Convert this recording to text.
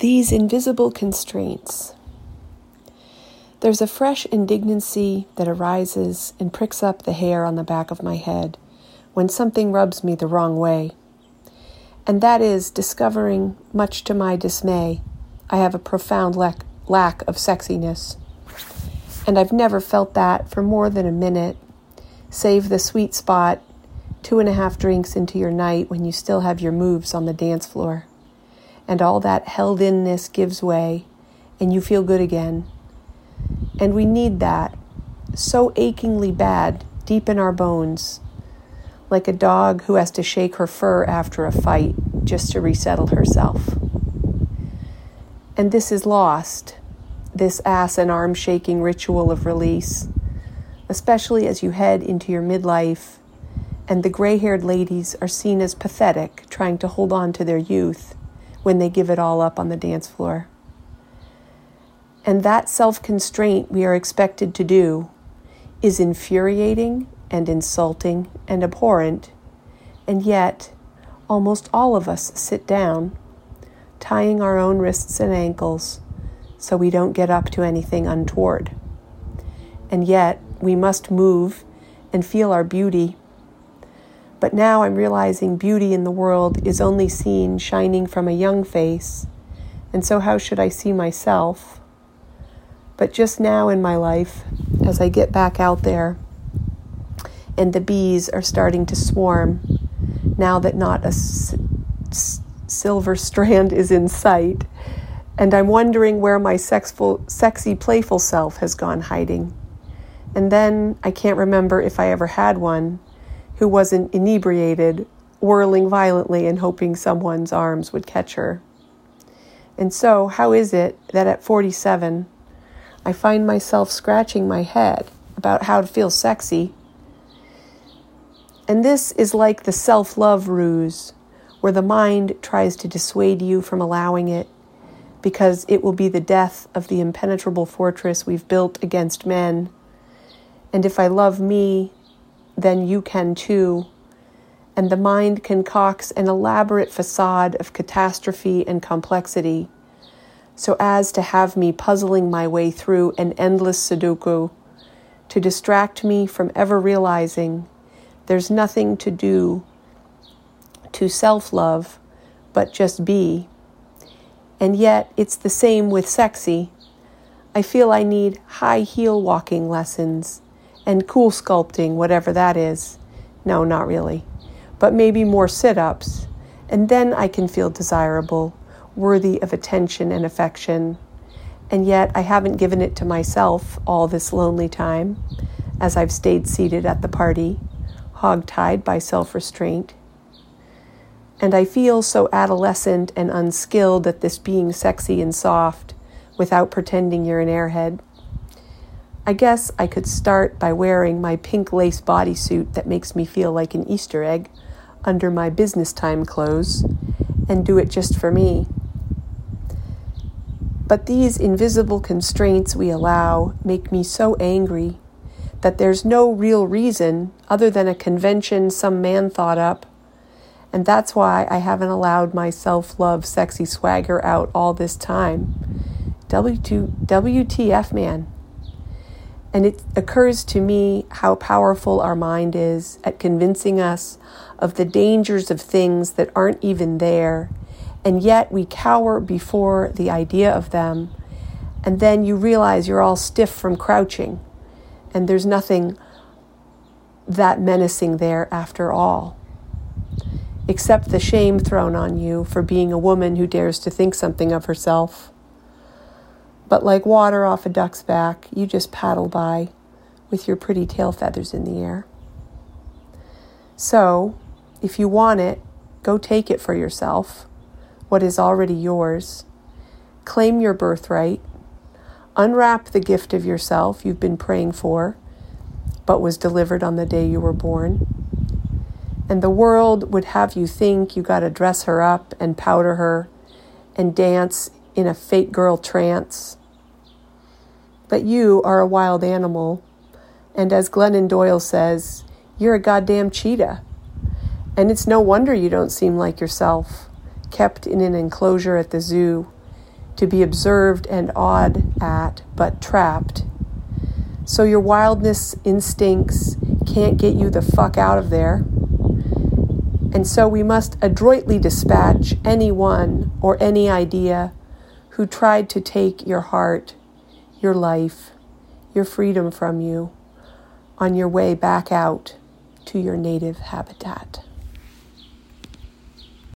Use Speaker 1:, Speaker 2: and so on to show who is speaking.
Speaker 1: These invisible constraints. There's a fresh indignancy that arises and pricks up the hair on the back of my head when something rubs me the wrong way. And that is discovering, much to my dismay, I have a profound lack, lack of sexiness. And I've never felt that for more than a minute, save the sweet spot two and a half drinks into your night when you still have your moves on the dance floor and all that held inness gives way, and you feel good again. And we need that so achingly bad deep in our bones, like a dog who has to shake her fur after a fight just to resettle herself. And this is lost, this ass and arm shaking ritual of release, especially as you head into your midlife and the gray haired ladies are seen as pathetic, trying to hold on to their youth when they give it all up on the dance floor. And that self constraint we are expected to do is infuriating and insulting and abhorrent, and yet almost all of us sit down, tying our own wrists and ankles so we don't get up to anything untoward. And yet we must move and feel our beauty but now I'm realizing beauty in the world is only seen shining from a young face. And so, how should I see myself? But just now in my life, as I get back out there and the bees are starting to swarm, now that not a s- s- silver strand is in sight, and I'm wondering where my sexful, sexy, playful self has gone hiding. And then I can't remember if I ever had one who wasn't inebriated, whirling violently and hoping someone's arms would catch her. And so, how is it that at 47, I find myself scratching my head about how to feel sexy? And this is like the self love ruse, where the mind tries to dissuade you from allowing it because it will be the death of the impenetrable fortress we've built against men. And if I love me, then you can too. And the mind concocts an elaborate facade of catastrophe and complexity so as to have me puzzling my way through an endless Sudoku to distract me from ever realizing there's nothing to do to self love but just be. And yet, it's the same with sexy. I feel I need high heel walking lessons and CoolSculpting, whatever that is. No, not really. But maybe more sit ups. And then I can feel desirable, worthy of attention and affection. And yet I haven't given it to myself all this lonely time, as I've stayed seated at the party, hog-tied by self restraint. And I feel so adolescent and unskilled at this being sexy and soft without pretending you're an airhead. I guess I could start by wearing my pink lace bodysuit that makes me feel like an Easter egg under my business time clothes and do it just for me. But these invisible constraints we allow make me so angry that there's no real reason other than a convention some man thought up. And that's why I haven't allowed my self love sexy swagger out all this time. WTF, man. And it occurs to me how powerful our mind is at convincing us of the dangers of things that aren't even there, and yet we cower before the idea of them. And then you realize you're all stiff from crouching, and there's nothing that menacing there after all, except the shame thrown on you for being a woman who dares to think something of herself. But like water off a duck's back, you just paddle by with your pretty tail feathers in the air. So, if you want it, go take it for yourself, what is already yours. Claim your birthright. Unwrap the gift of yourself you've been praying for, but was delivered on the day you were born. And the world would have you think you got to dress her up and powder her and dance in a fake girl trance but you are a wild animal. And as Glennon Doyle says, you're a goddamn cheetah. And it's no wonder you don't seem like yourself, kept in an enclosure at the zoo, to be observed and awed at, but trapped. So your wildness instincts can't get you the fuck out of there. And so we must adroitly dispatch anyone or any idea who tried to take your heart, your life, your freedom from you on your way back out to your native habitat.